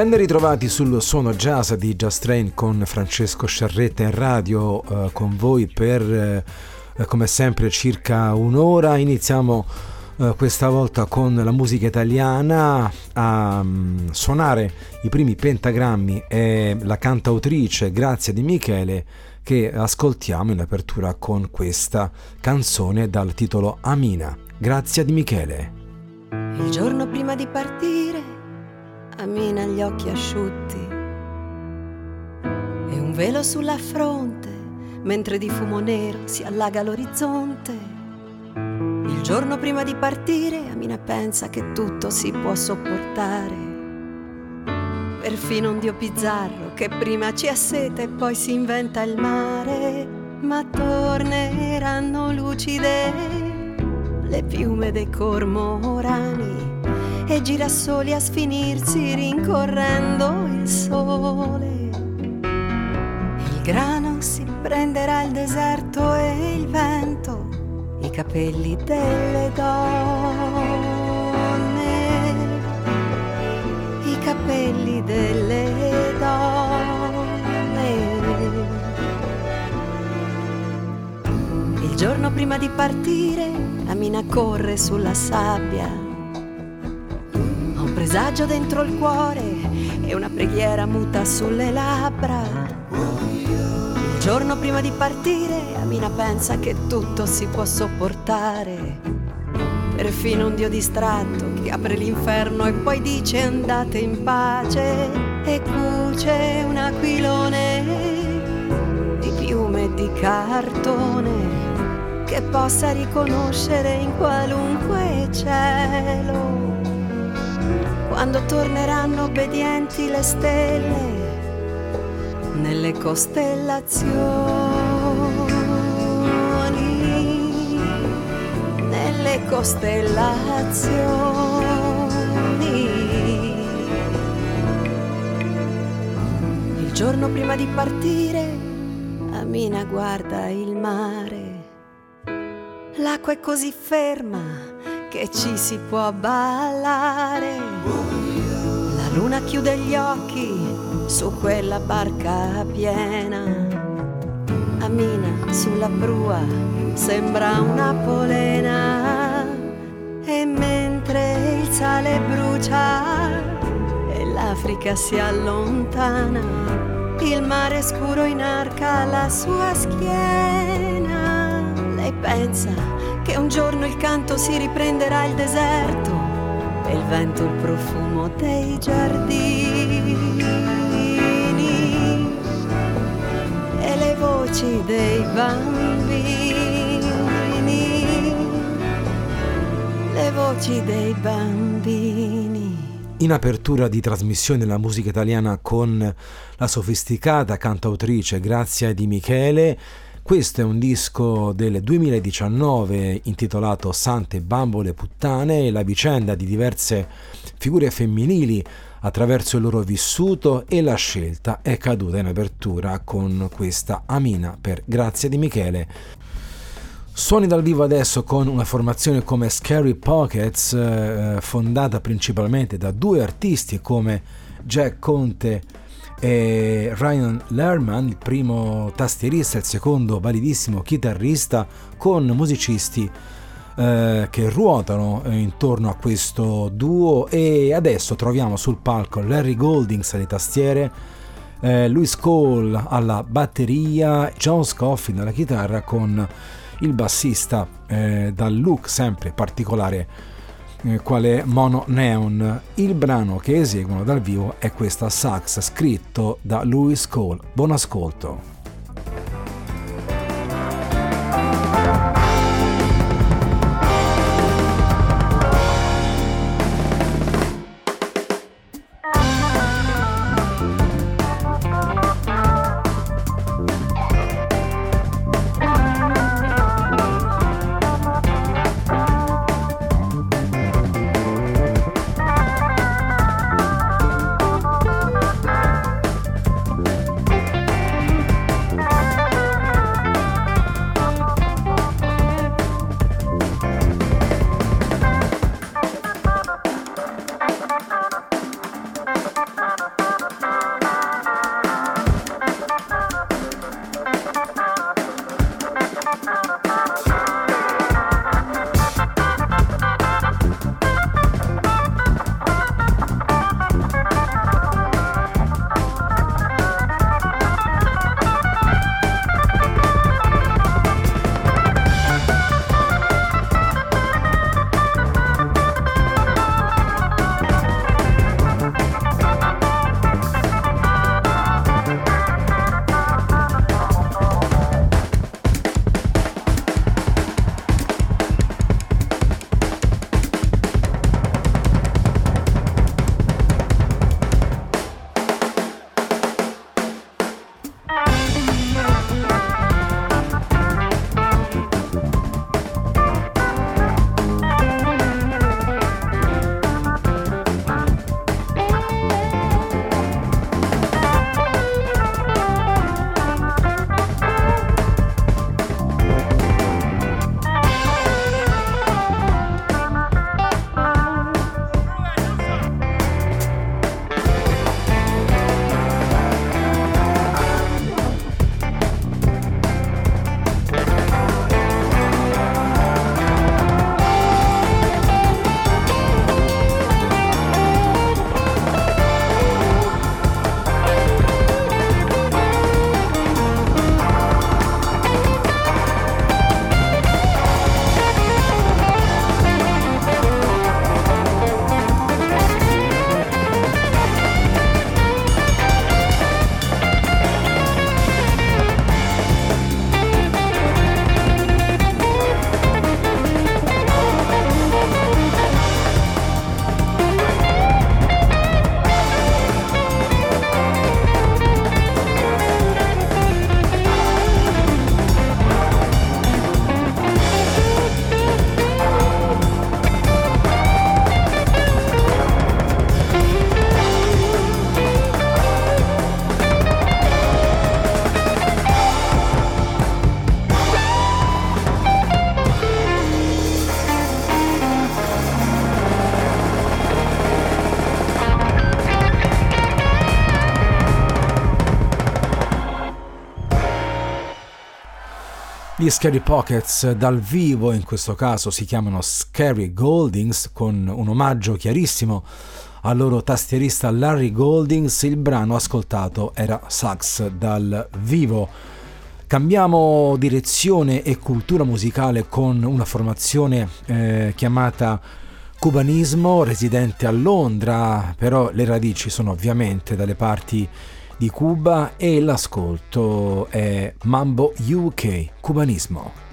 Ben ritrovati sul suono jazz di Just Train con Francesco Sciarretta in radio eh, con voi per eh, come sempre circa un'ora. Iniziamo eh, questa volta con la musica italiana a um, suonare i primi pentagrammi è la cantautrice Grazia di Michele che ascoltiamo in apertura con questa canzone dal titolo Amina. Grazia di Michele. Il giorno prima di partire Amina gli occhi asciutti e un velo sulla fronte mentre di fumo nero si allaga l'orizzonte. Il giorno prima di partire Amina pensa che tutto si può sopportare. Perfino un dio bizzarro che prima ci asseta e poi si inventa il mare, ma torneranno lucide le piume dei cormorani e girasoli a sfinirsi rincorrendo il sole. Il grano si prenderà il deserto e il vento, i capelli delle donne, i capelli delle donne. Il giorno prima di partire, Amina corre sulla sabbia presagio dentro il cuore e una preghiera muta sulle labbra. Il giorno prima di partire, Amina pensa che tutto si può sopportare. Perfino un dio distratto che apre l'inferno e poi dice andate in pace e cuce un aquilone di piume di cartone che possa riconoscere in qualunque cielo quando torneranno obbedienti le stelle nelle costellazioni, nelle costellazioni. Il giorno prima di partire, Amina guarda il mare. L'acqua è così ferma che ci si può ballare. Luna chiude gli occhi su quella barca piena. Amina sulla prua sembra una polena. E mentre il sale brucia e l'Africa si allontana, il mare scuro inarca la sua schiena. Lei pensa che un giorno il canto si riprenderà il deserto e il vento il profumo dei giardini e le voci dei bambini, le voci dei bambini. In apertura di trasmissione la musica italiana con la sofisticata cantautrice Grazia Di Michele questo è un disco del 2019 intitolato Sante Bambole Puttane e la vicenda di diverse figure femminili attraverso il loro vissuto e la scelta è caduta in apertura con questa Amina per Grazia di Michele. Suoni dal vivo adesso con una formazione come Scary Pockets, eh, fondata principalmente da due artisti come Jack Conte e Ryan Lerman, il primo tastierista il secondo validissimo chitarrista, con musicisti eh, che ruotano eh, intorno a questo duo. E adesso troviamo sul palco Larry Goldings alle tastiere, eh, Louis Cole alla batteria, John Scofield alla chitarra con il bassista eh, dal look sempre particolare eh, qual è Mono Neon. Il brano che eseguono dal vivo è questa sax scritto da Louis Cole. Buon ascolto. Gli Scary Pockets dal vivo, in questo caso si chiamano Scary Goldings, con un omaggio chiarissimo al loro tastierista Larry Goldings. Il brano ascoltato era Sax dal vivo. Cambiamo direzione e cultura musicale con una formazione eh, chiamata Cubanismo, residente a Londra, però le radici sono ovviamente dalle parti di Cuba e l'ascolto è Mambo UK, cubanismo.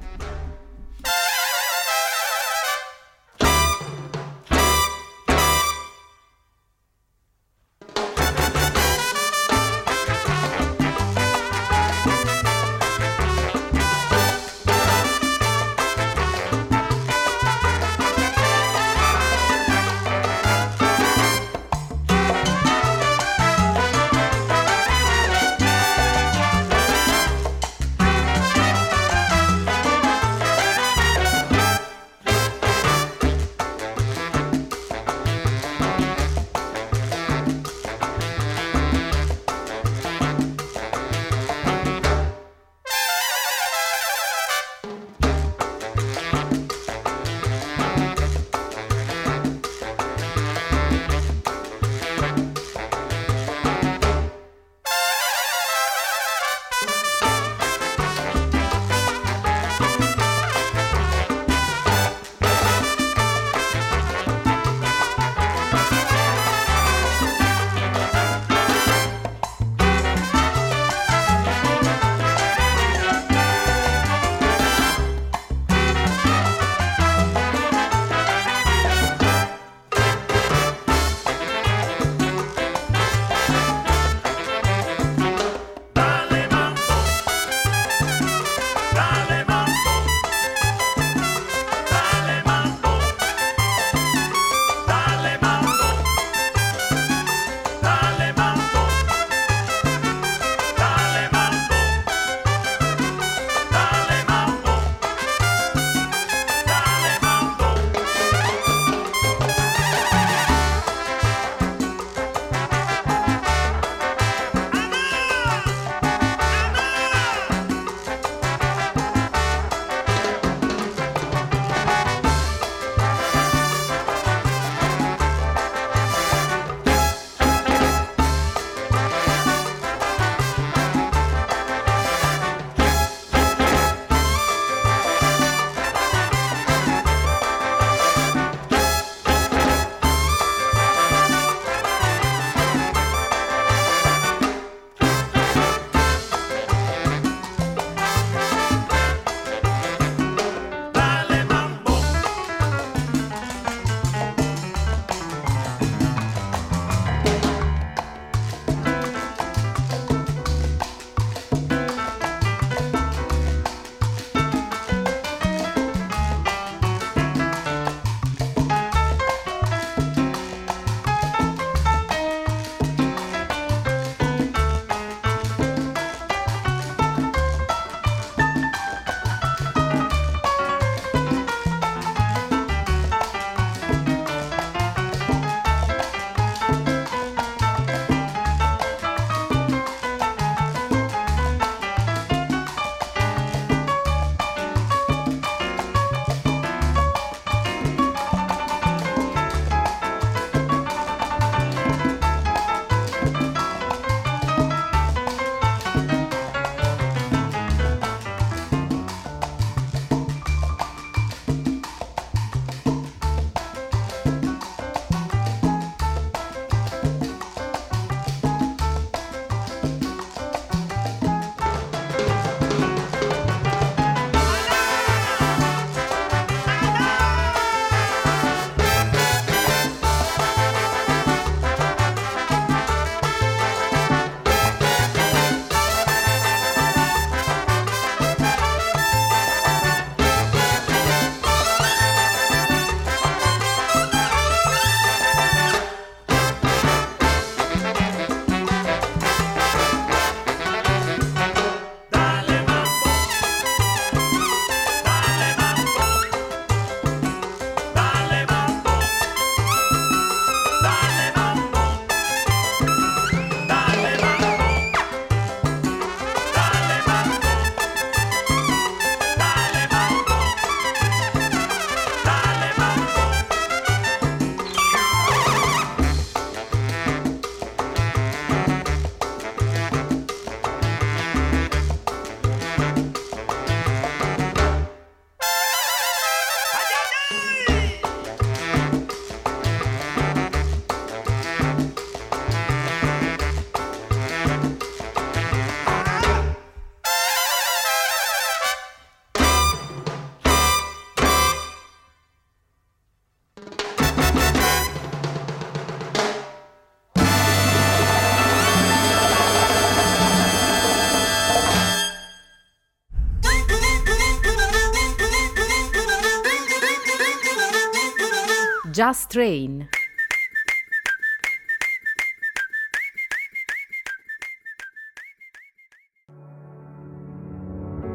Just Train.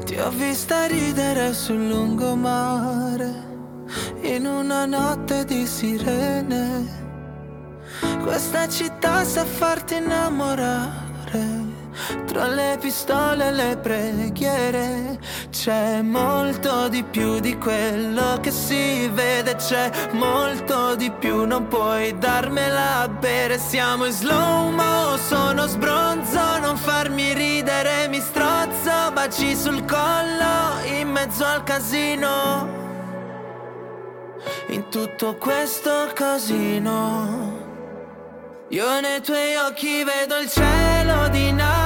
Ti ho vista ridere sul lungomare in una notte di sirene. Questa città sa farti innamorare tra le pistole e le preghiere c'è molto di più di quello che si vede, c'è molto di più, non puoi darmela a bere, siamo in slow mo, sono sbronzo, non farmi ridere, mi strozzo, baci sul collo, in mezzo al casino, in tutto questo casino. Io nei tuoi occhi vedo il cielo di Napoli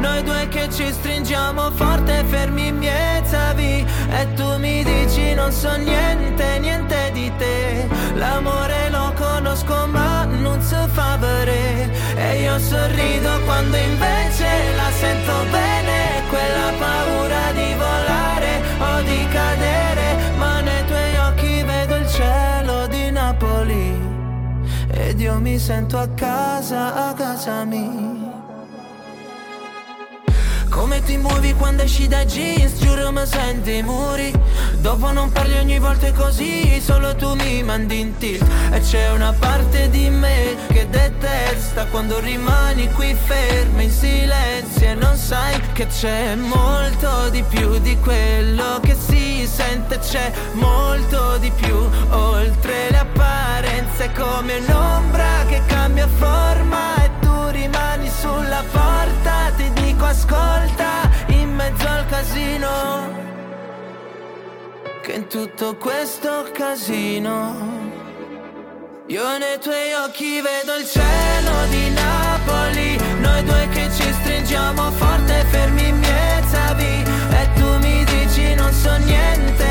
Noi due che ci stringiamo forte fermi miezzavi E tu mi dici non so niente, niente di te. L'amore lo conosco ma non so fa vedere E io sorrido quando invece la sento bene. Quella paura di volare o di cadere. Ma nei tuoi occhi vedo il cielo di Napoli. Ed io mi sento a casa, a casa mia. Come ti muovi quando esci da jeans, giuro mi senti i muri. Dopo non parli ogni volta così, solo tu mi mandi in tilt. E c'è una parte di me che detesta quando rimani qui ferma in silenzio E non sai che c'è molto di più di quello che si sente. C'è molto di più, oltre le apparenze come un'ombra che cambia forma ascolta in mezzo al casino. Che in tutto questo casino io nei tuoi occhi vedo il cielo di Napoli. Noi due che ci stringiamo forte fermi in mezzavi E tu mi dici non so niente,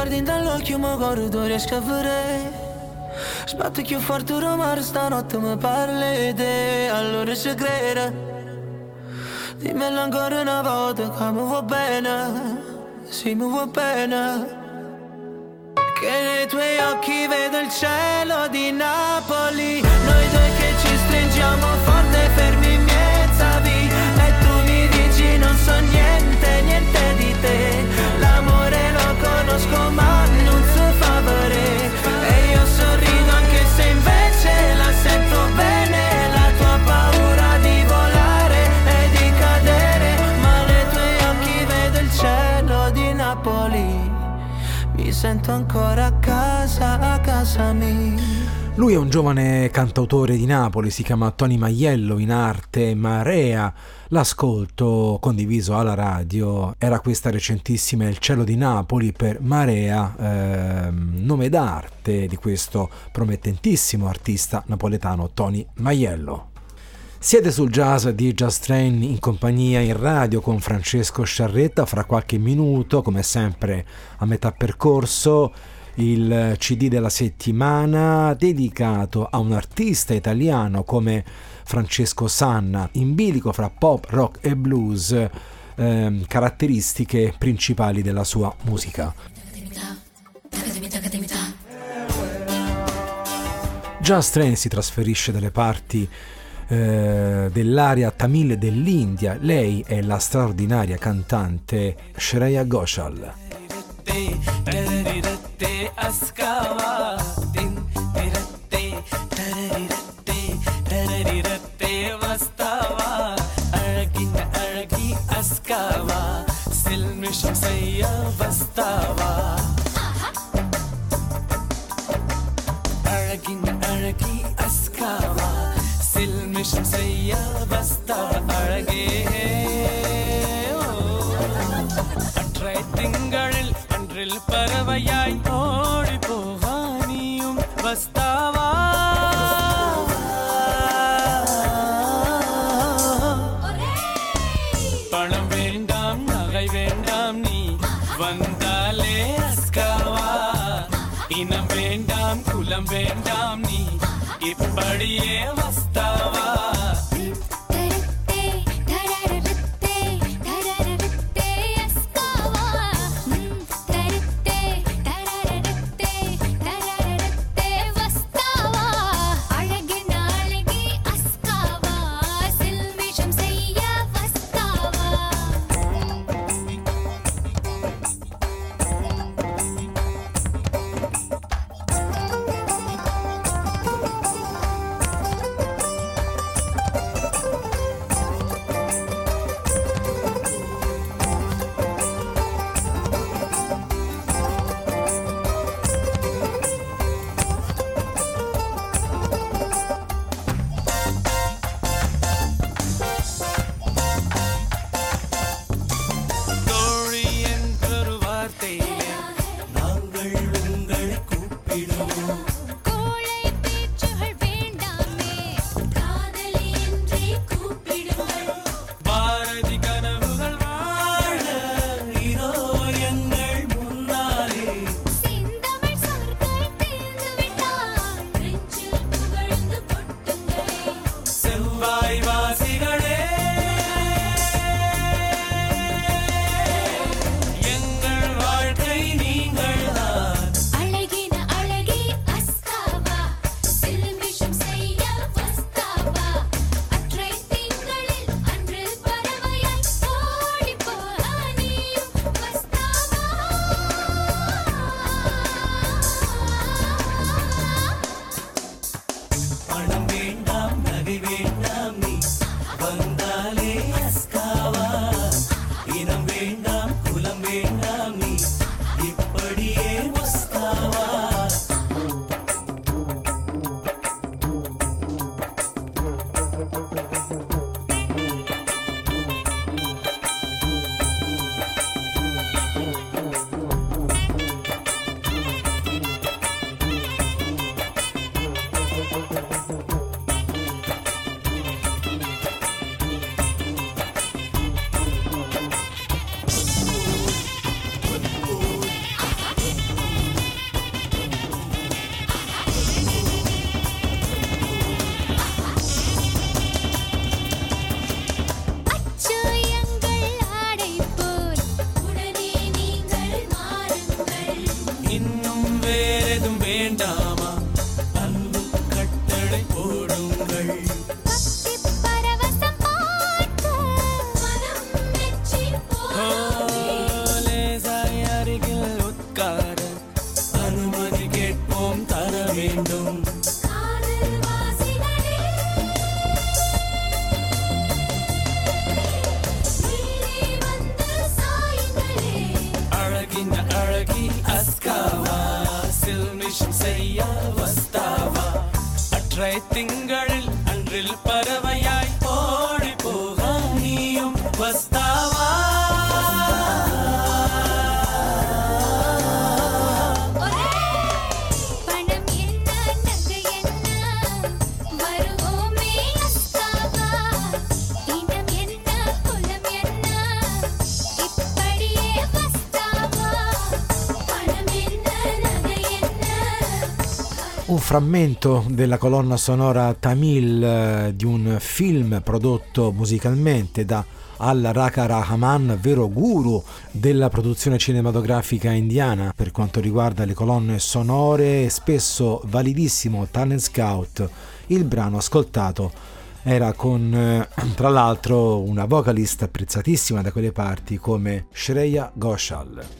guardi dall'occhio ma guardo riesco a vedere. Sbatto più forte un rumore stanotte mi parli te Allora ci crede. Dimmelo ancora una volta che mi va bene? Sì mi va bene. Che nei tuoi occhi vedo il cielo di Napoli. Noi due che ci stringiamo forte fermi sento ancora a casa, a casa mia. Lui è un giovane cantautore di Napoli, si chiama Tony Maiello, in arte Marea. L'ascolto condiviso alla radio era questa recentissima Il cielo di Napoli per Marea, ehm, nome d'arte di questo promettentissimo artista napoletano Tony Maiello. Siete sul jazz di Just Train in compagnia in radio con Francesco Sciarretta. Fra qualche minuto, come sempre a metà percorso, il CD della settimana dedicato a un artista italiano come Francesco Sanna, in bilico fra pop, rock e blues, ehm, caratteristiche principali della sua musica. Just Train si trasferisce dalle parti eh, dell'area tamil dell'India. Lei è la straordinaria cantante Shreya Ghoshal. شمسية بستاوى சில்மிஷம் செய்ய வஸ்தவ அழகே அற்றை திங்களில் அன்றில் பறவையாய் ஓடி போவா நீயும் வஸ்தாவா வேண்டாம் நீ வந்தாலே அஸ்காவா இனம் வேண்டாம் குலம் வேண்டாம் நீ இப்படியே frammento della colonna sonora Tamil eh, di un film prodotto musicalmente da Al Raka Rahman, vero guru della produzione cinematografica indiana per quanto riguarda le colonne sonore, spesso validissimo talent scout. Il brano ascoltato era con eh, tra l'altro una vocalista apprezzatissima da quelle parti come Shreya Ghoshal.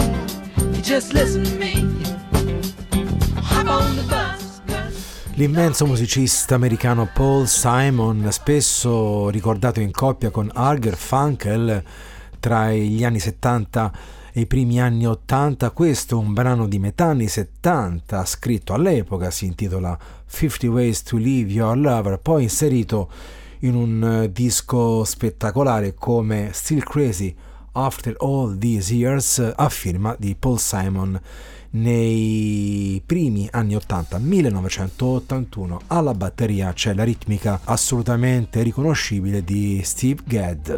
L'immenso musicista americano Paul Simon, spesso ricordato in coppia con Arger Funkel tra gli anni 70 e i primi anni 80, questo è un brano di metà anni 70, scritto all'epoca, si intitola 50 Ways to Leave Your Lover, poi inserito in un eh, disco spettacolare come Still Crazy After All These Years a firma di Paul Simon nei primi anni 80, 1981, alla batteria c'è la ritmica assolutamente riconoscibile di Steve Gadd.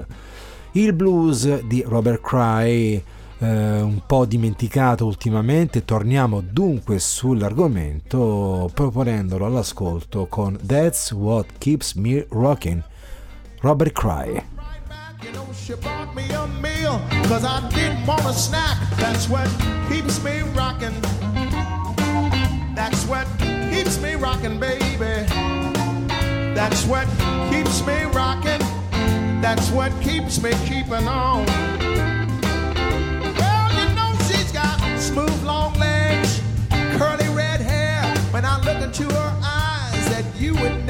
Il blues di Robert Cry eh, un po' dimenticato ultimamente, torniamo dunque sull'argomento proponendolo all'ascolto con That's What Keeps Me Rockin', Robert Cry. You know, she bought me a meal cause I didn't want a snack. That's what keeps me rocking. That's what keeps me rocking, baby. That's what keeps me rocking. That's what keeps me keeping on. Well, you know, she's got smooth long legs, curly red hair. When I look into her eyes, that you would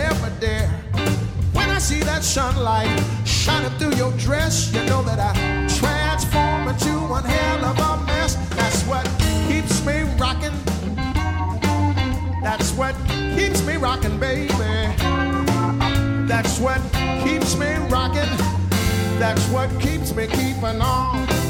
see that sunlight shining through your dress, you know that I transform into one hell of a mess. That's what keeps me rocking. That's what keeps me rocking, baby. That's what keeps me rocking. That's what keeps me keeping on.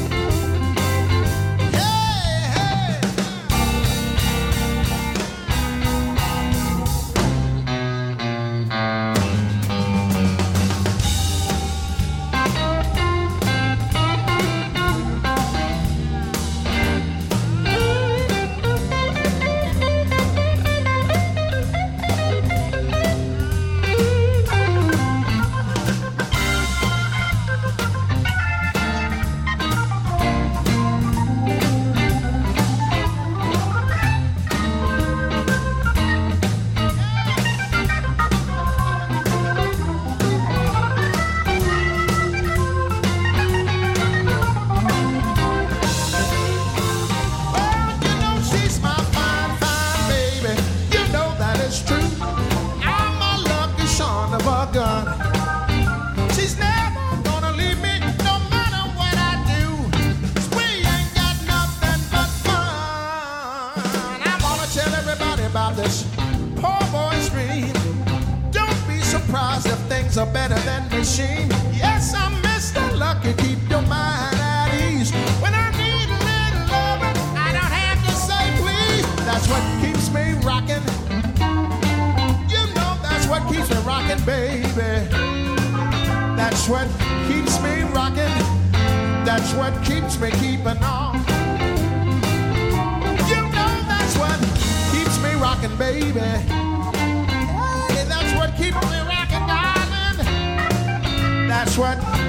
That's what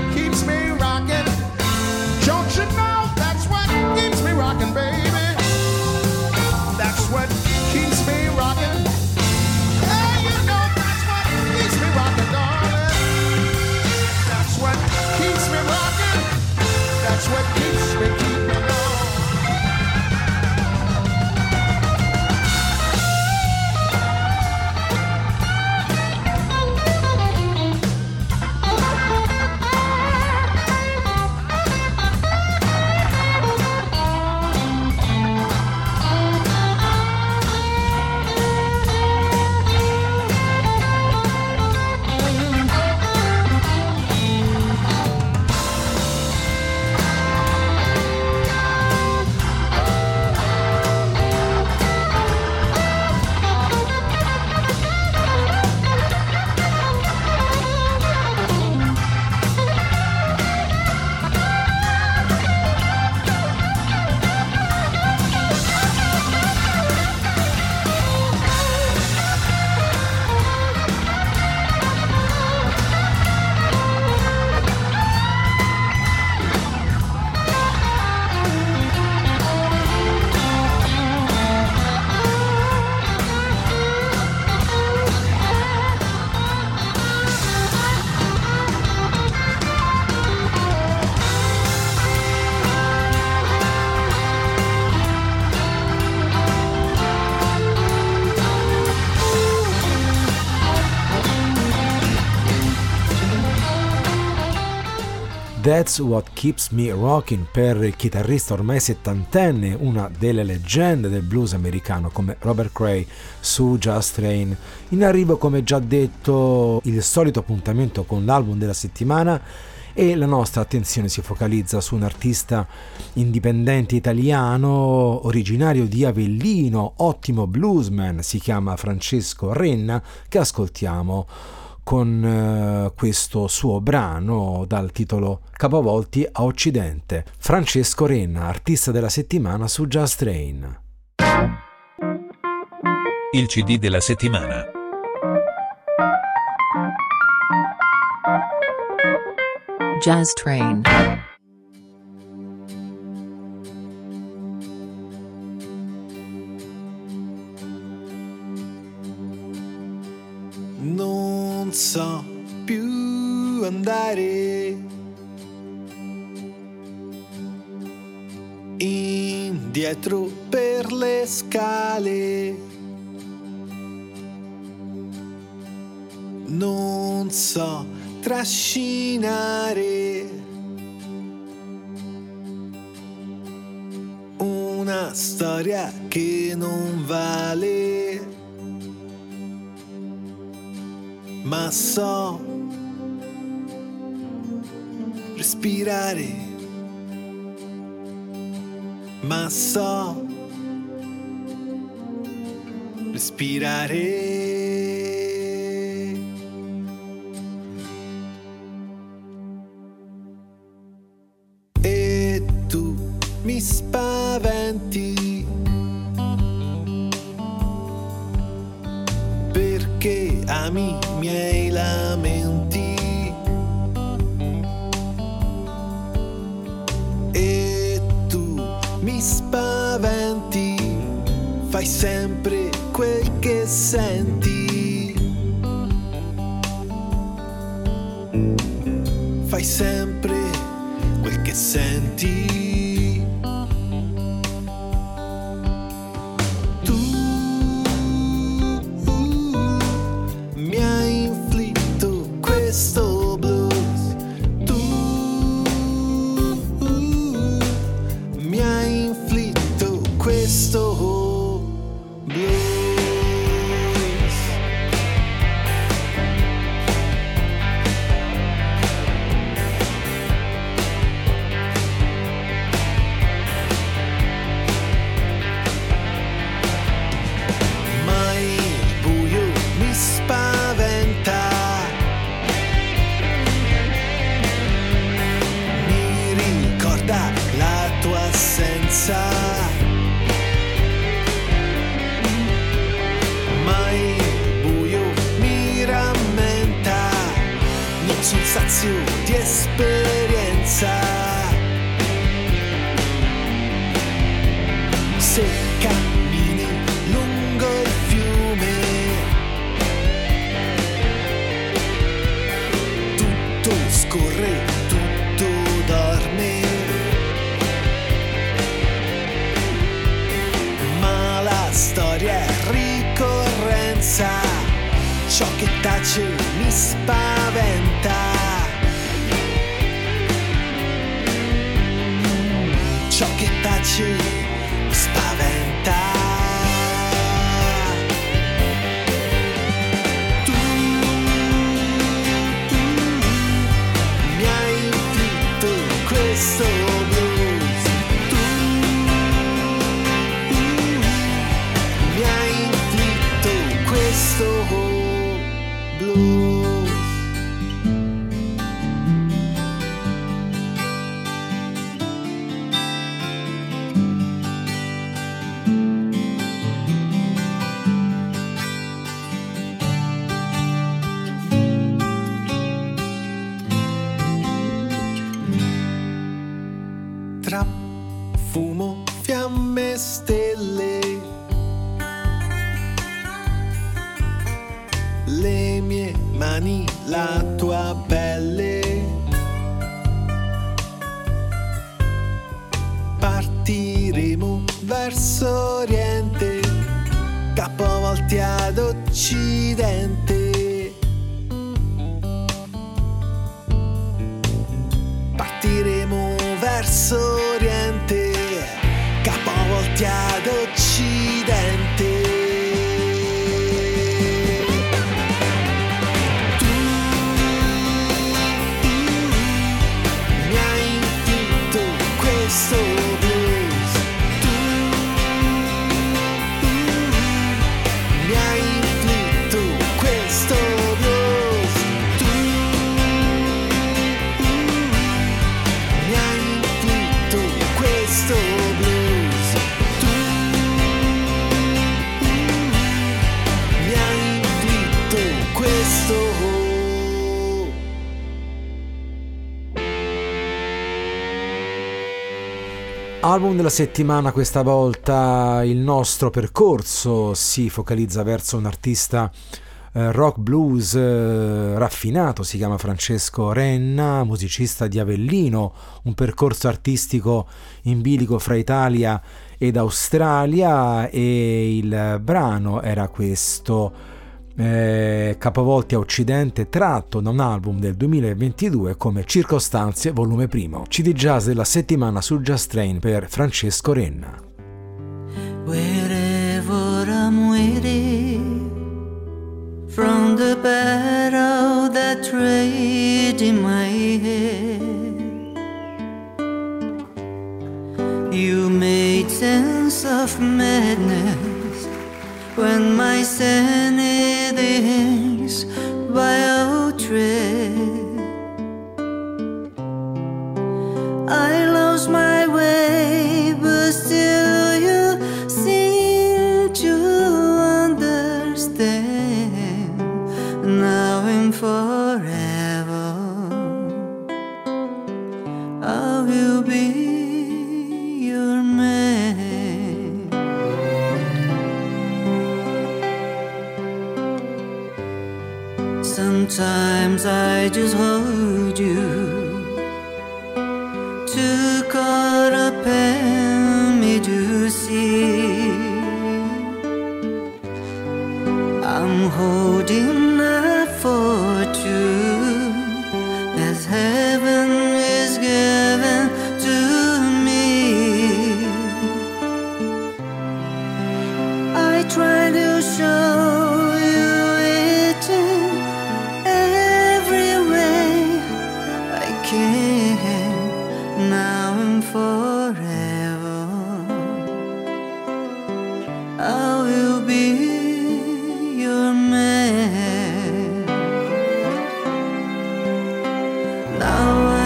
That's What Keeps Me Rocking per il chitarrista ormai settantenne, una delle leggende del blues americano come Robert Cray su Just Train. In arrivo, come già detto, il solito appuntamento con l'album della settimana e la nostra attenzione si focalizza su un artista indipendente italiano originario di Avellino, ottimo bluesman, si chiama Francesco Renna, che ascoltiamo con eh, questo suo brano dal titolo Capovolti a Occidente. Francesco Renna, artista della settimana su Just Train. Il CD della settimana. Jazz Train. So più andare indietro per le scale. Non so trascinare una storia che non vale. Ma so respirare, ma so respirare. E tu mi spaventi fai sempre quel che senti. Fai sempre quel che senti della settimana questa volta il nostro percorso si focalizza verso un artista eh, rock blues eh, raffinato, si chiama Francesco Renna, musicista di Avellino, un percorso artistico in bilico fra Italia ed Australia e il brano era questo eh, Capovolti a Occidente tratto da un album del 2022 come Circostanze volume primo. CD Jazz della settimana su Just Train per Francesco Renna. Wherever I'm waiting from the battle that raged in my head, you made sense of madness When my sanity hangs by a thread, I lost my way. Sometimes I just hold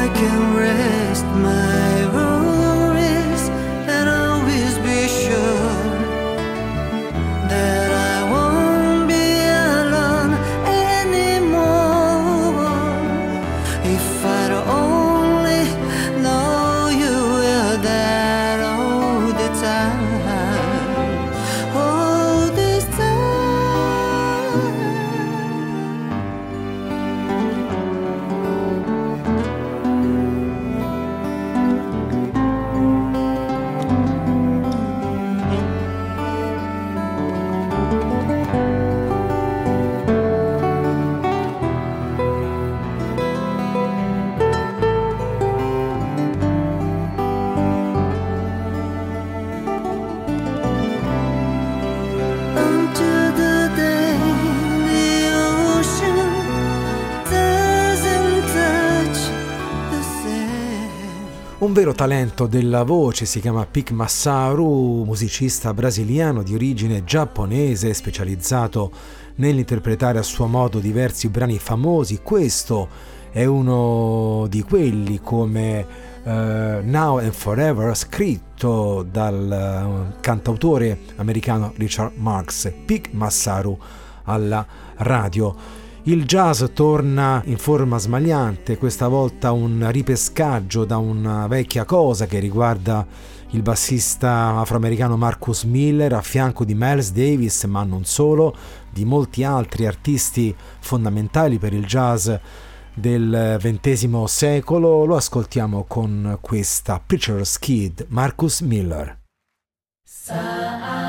I can rest my talento della voce si chiama Pic Massaru, musicista brasiliano di origine giapponese specializzato nell'interpretare a suo modo diversi brani famosi. Questo è uno di quelli come uh, Now and Forever, scritto dal uh, cantautore americano Richard Marx, Pic Massaru alla radio. Il jazz torna in forma smagliante, questa volta un ripescaggio da una vecchia cosa che riguarda il bassista afroamericano Marcus Miller a fianco di Miles Davis, ma non solo, di molti altri artisti fondamentali per il jazz del XX secolo. Lo ascoltiamo con questa Preacher's Kid, Marcus Miller. You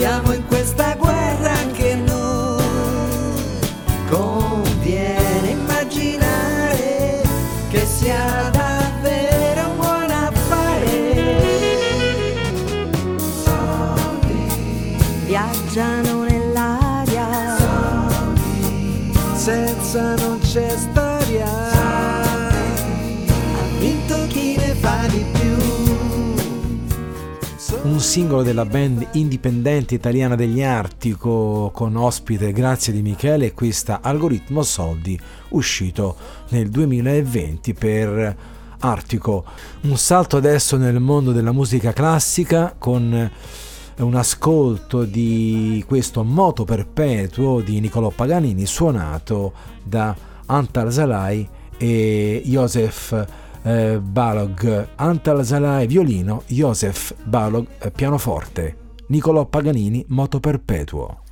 siamo in questa guerra. Singolo della band indipendente italiana degli Artico con ospite Grazie di Michele e questa Algoritmo Soldi uscito nel 2020 per Artico. Un salto adesso nel mondo della musica classica con un ascolto di questo moto perpetuo di Niccolò Paganini suonato da Antal Zalai e Joseph eh, Balog, Antal Zalai violino, Joseph Balog eh, pianoforte, Niccolò Paganini moto perpetuo.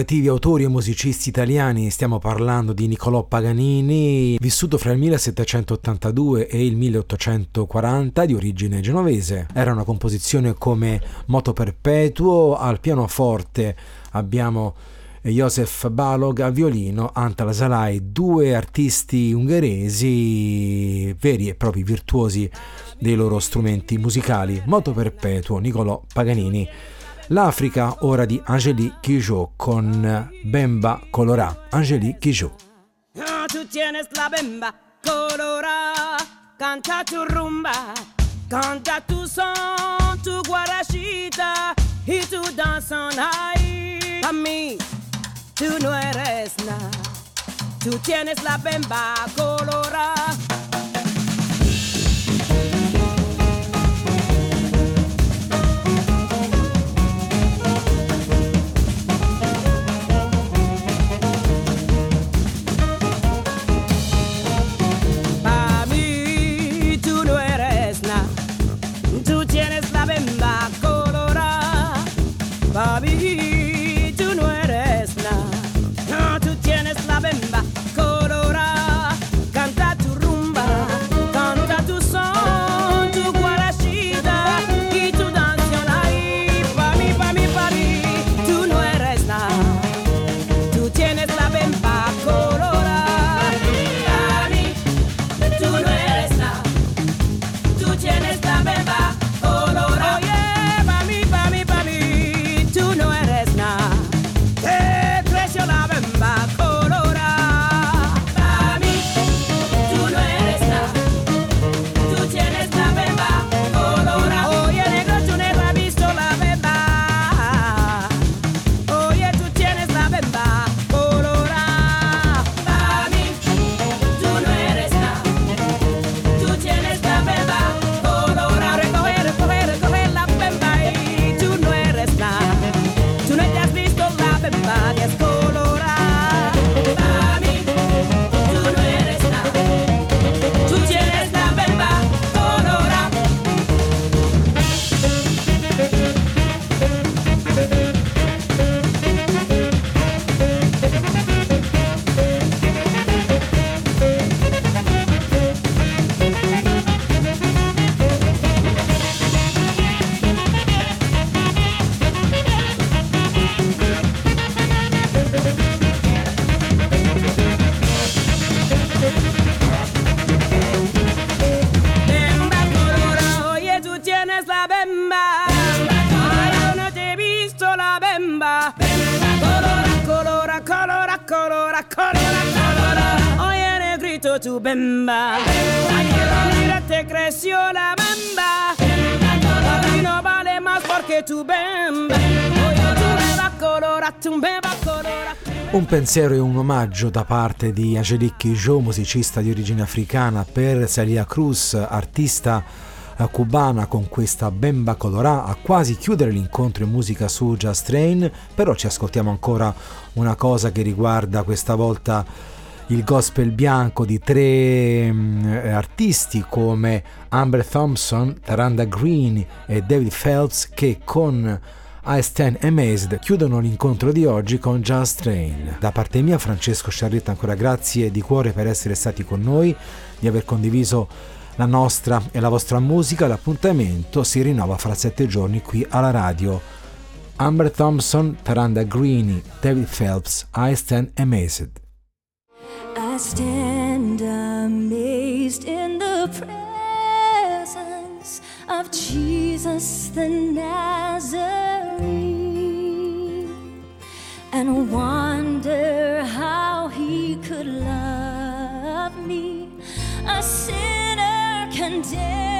Innovativi autori e musicisti italiani stiamo parlando di Niccolò Paganini, vissuto fra il 1782 e il 1840, di origine genovese. Era una composizione come Moto Perpetuo, al pianoforte abbiamo Josef Balog a violino, Antal Salai, due artisti ungheresi veri e propri virtuosi dei loro strumenti musicali. Moto Perpetuo, Niccolò Paganini. L'Africa ora di Angélique Kijot con Bemba Colorà. Angélique Kijot. Ah, tu tienes la bemba colorà, canta tu rumba, canta tu son, tu guarachita y tu danzón ahí. A mí, tú no eres nada, tú tienes la bemba colorà. Bemba. Mira, te creció la bemba. Y no vale más porque tu bemba. Un pensiero e un omaggio da parte di Angelique Kijot, musicista di origine africana, per Celia Cruz, artista eh, cubana con questa bemba colorà a quasi chiudere l'incontro in musica su Just Train, però ci ascoltiamo ancora una cosa che riguarda questa volta il gospel bianco di tre mh, mm, artisti come Amber Thompson, Taranda Green e David Phelps che con I Stand Amazed chiudono l'incontro di oggi con Just Train. Da parte mia Francesco Sciarretta ancora grazie di cuore per essere stati con noi, di aver condiviso la nostra e la vostra musica. L'appuntamento si rinnova fra sette giorni qui alla radio. Amber Thompson, Taranda Greene, David Phelps, I Stand Amazed. Stand amazed in the presence of Jesus the Nazarene and wonder how he could love me, a sinner condemned